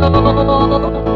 哈哈哈哈